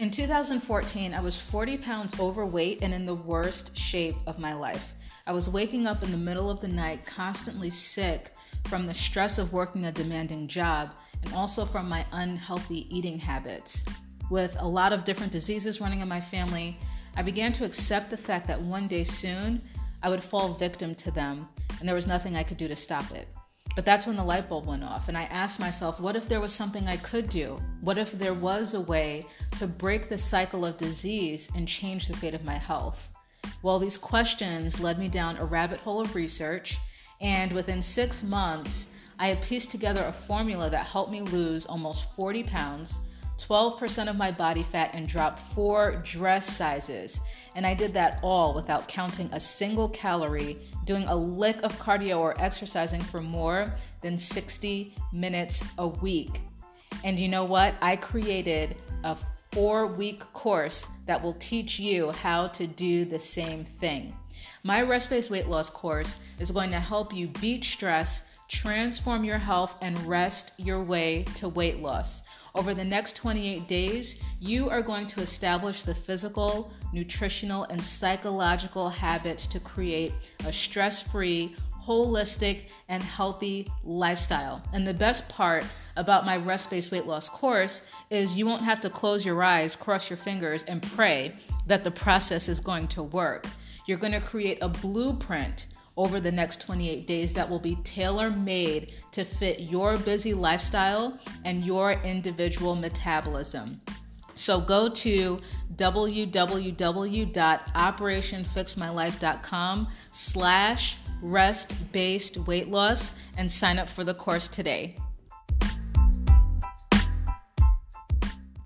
In 2014, I was 40 pounds overweight and in the worst shape of my life. I was waking up in the middle of the night, constantly sick from the stress of working a demanding job and also from my unhealthy eating habits. With a lot of different diseases running in my family, I began to accept the fact that one day soon I would fall victim to them and there was nothing I could do to stop it. But that's when the light bulb went off, and I asked myself, what if there was something I could do? What if there was a way to break the cycle of disease and change the fate of my health? Well, these questions led me down a rabbit hole of research, and within six months, I had pieced together a formula that helped me lose almost 40 pounds, 12% of my body fat, and dropped four dress sizes. And I did that all without counting a single calorie doing a lick of cardio or exercising for more than 60 minutes a week. And you know what? I created a four week course that will teach you how to do the same thing. My rest based weight loss course is going to help you beat stress, transform your health, and rest your way to weight loss. Over the next 28 days, you are going to establish the physical, nutritional, and psychological habits to create a stress free, holistic, and healthy lifestyle. And the best part about my rest based weight loss course is you won't have to close your eyes, cross your fingers, and pray that the process is going to work. You're going to create a blueprint over the next 28 days that will be tailor made to fit your busy lifestyle and your individual metabolism. So go to www.operationfixmylife.com slash rest-based weight loss and sign up for the course today.